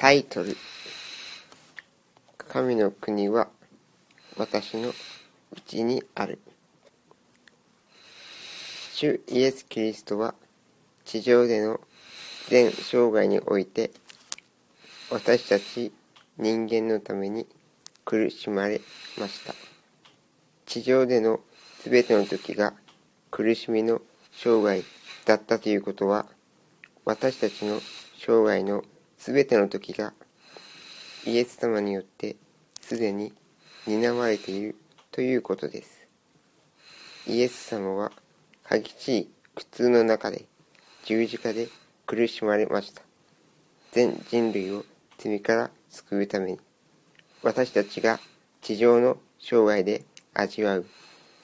タイトル。神の国は私のうちにある。主イエス・キリストは地上での全生涯において私たち人間のために苦しまれました。地上での全ての時が苦しみの生涯だったということは私たちの生涯のすべての時がイエス様によってすでに担われているということです。イエス様は激しい苦痛の中で十字架で苦しまれました。全人類を罪から救うために私たちが地上の生涯で味わう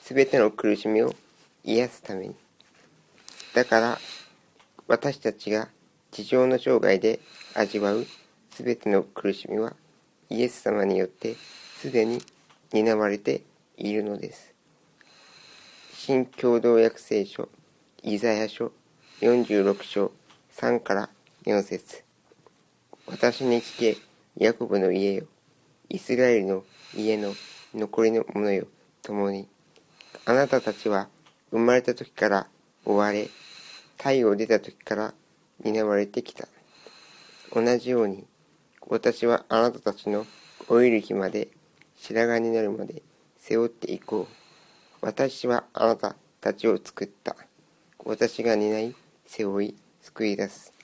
すべての苦しみを癒すためにだから私たちが地上の生涯で味わうすべての苦しみはイエス様によってすでに担われているのです。新共同訳聖書イザヤ書46章3から4節私に聞け、ヤコブの家よ。イスラエルの家の残りの者よ。共に。あなたたちは生まれた時から追われ、太陽出た時から担われてきた。同じように、私はあなたたちの老いる日まで、白髪になるまで背負っていこう。私はあなたたちを作った。私が担い、背負い、救い出す。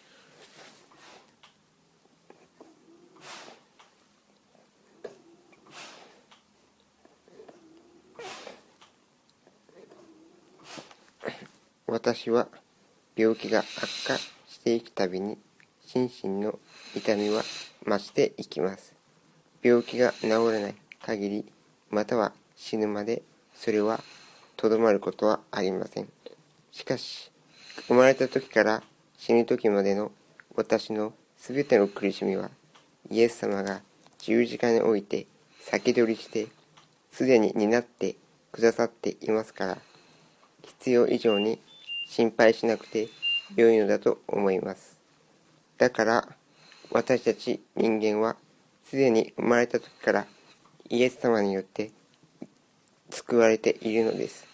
私は病気が悪化していくたびに心身の痛みは増していきます。病気が治らない限り、または死ぬまでそれはとどまることはありません。しかし、生まれた時から死ぬ時までの私のすべての苦しみは、イエス様が十字架において先取りして、すでに担ってくださっていますから、必要以上に心配しなくて良いのだと思います。だから私たち人間はすでに生まれた時からイエス様によって救われているのです。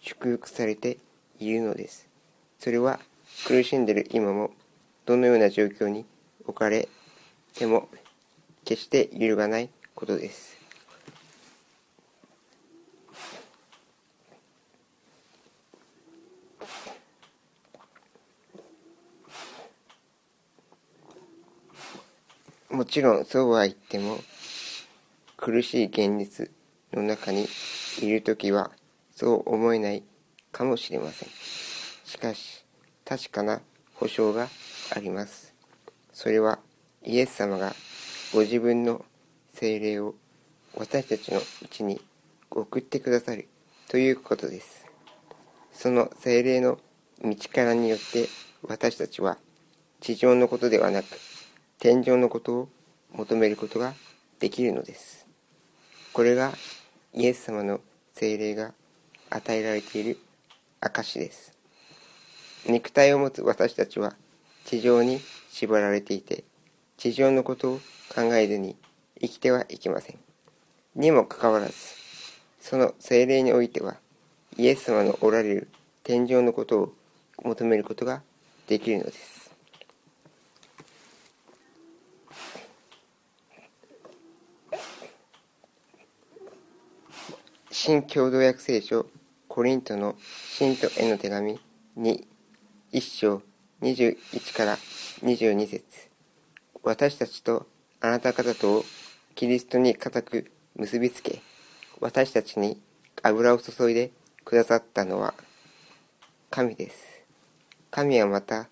祝福されているのです。それは苦しんでいる今もどのような状況に置かれても決して揺るがないことです。もちろんそうは言っても苦しい現実の中にいる時はそう思えないかもしれません。しかし確かな保証があります。それはイエス様がご自分の精霊を私たちのうちに送ってくださるということです。その精霊の道からによって私たちは地上のことではなく天井のことを求めることができるのです。これがイエス様の精霊が与えられている証です。肉体を持つ私たちは地上に縛られていて、地上のことを考えずに生きてはいけません。にもかかわらず、その精霊においては、イエス様のおられる天井のことを求めることができるのです。新共同訳聖書コリントの信徒への手紙に1章21から22節。私たちとあなた方とをキリストに固く結びつけ私たちに油を注いでくださったのは神です。神はまた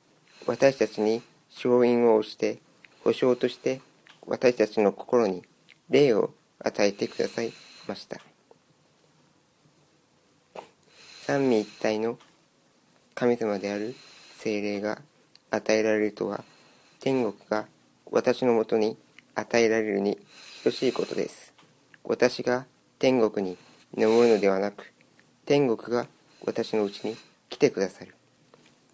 私たちに勝因を押して保証として私たちの心に霊を与えてくださいました。三位一体の神様である精霊が与えられるとは天国が私のもとに与えられるに等しいことです私が天国に登るのではなく天国が私のうちに来てくださる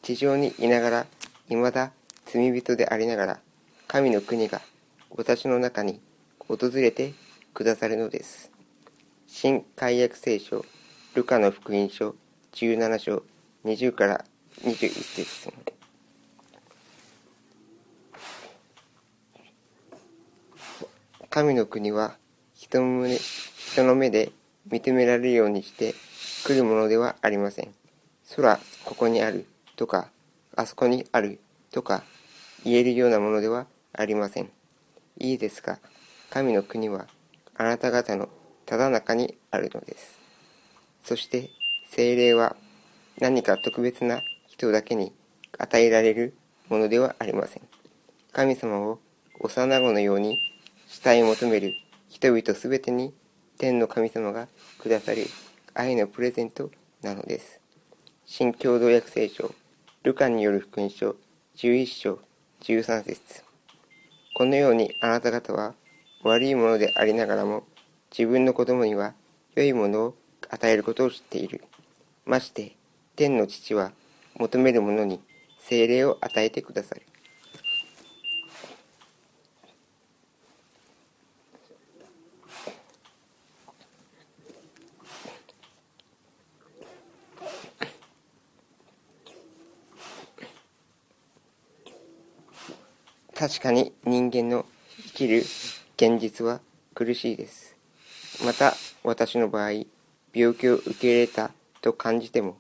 地上にいながら未だ罪人でありながら神の国が私の中に訪れてくださるのです。新海約聖書ルカの福音書17章20から21節神の国は人の人の目で認められるようにして来るものではありません。空、ここにあるとか、あそこにあるとか言えるようなものではありません。いいですか？神の国はあなた方のただ中にあるのです。そして精霊は何か特別な人だけに与えられるものではありません。神様を幼子のように慕い求める人々すべてに天の神様がくださる愛のプレゼントなのです。新共同訳聖書、ルカによる福音書11章13節このようにあなた方は悪いものでありながらも自分の子供には良いものを与えることを知っている。まして、天の父は求める者に精霊を与えてくださる。確かに人間の生きる現実は苦しいです。また私の場合、病気を受け入れたと感じても、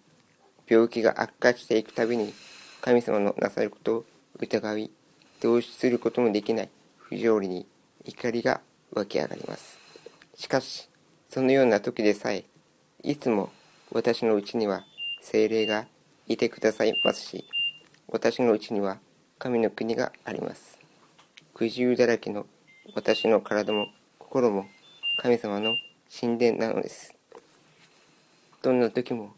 病気が悪化していくたびに神様のなさることを疑い、同視することもできない不条理に怒りが湧き上がります。しかし、そのような時でさえ、いつも私のうちには精霊がいてくださいますし、私のうちには神の国があります。苦渋だらけの私の体も心も神様の神殿なのです。どんな時も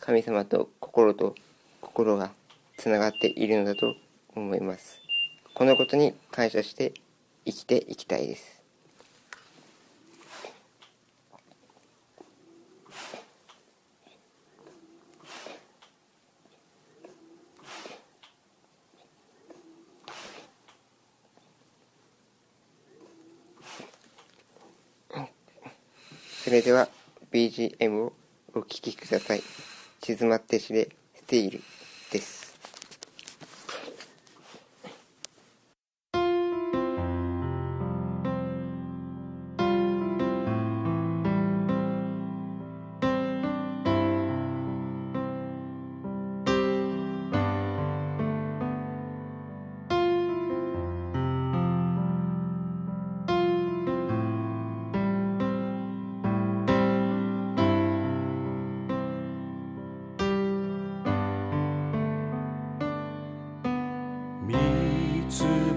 神様と心と心がつながっているのだと思います。このことに感謝して生きていきたいです。それでは BGM をお聴きください。静まって死で、スティールです。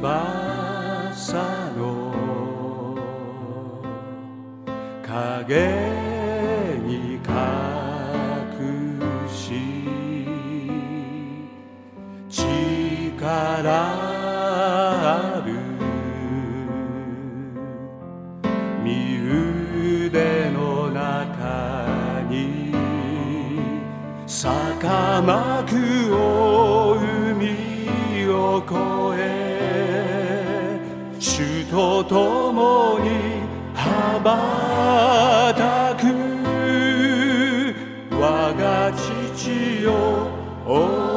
朝の影に隠し力ある身腕の中に坂幕を海を越え主と共に羽ばたく我が父よ。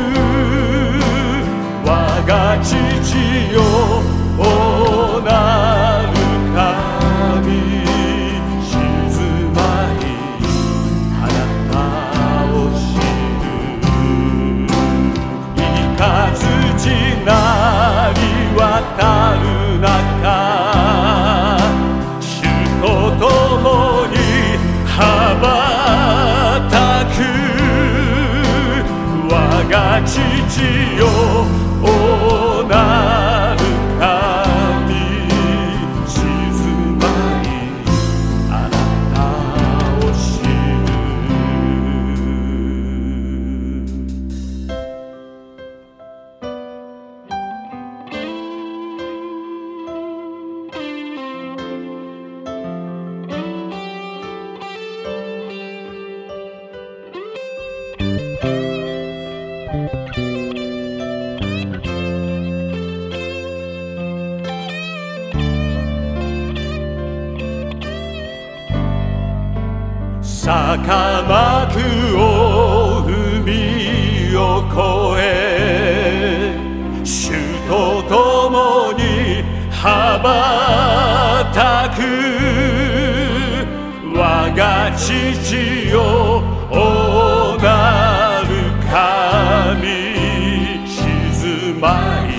父よ坂幕を海を越え主と共に羽ばたく我が父よおなる神静まい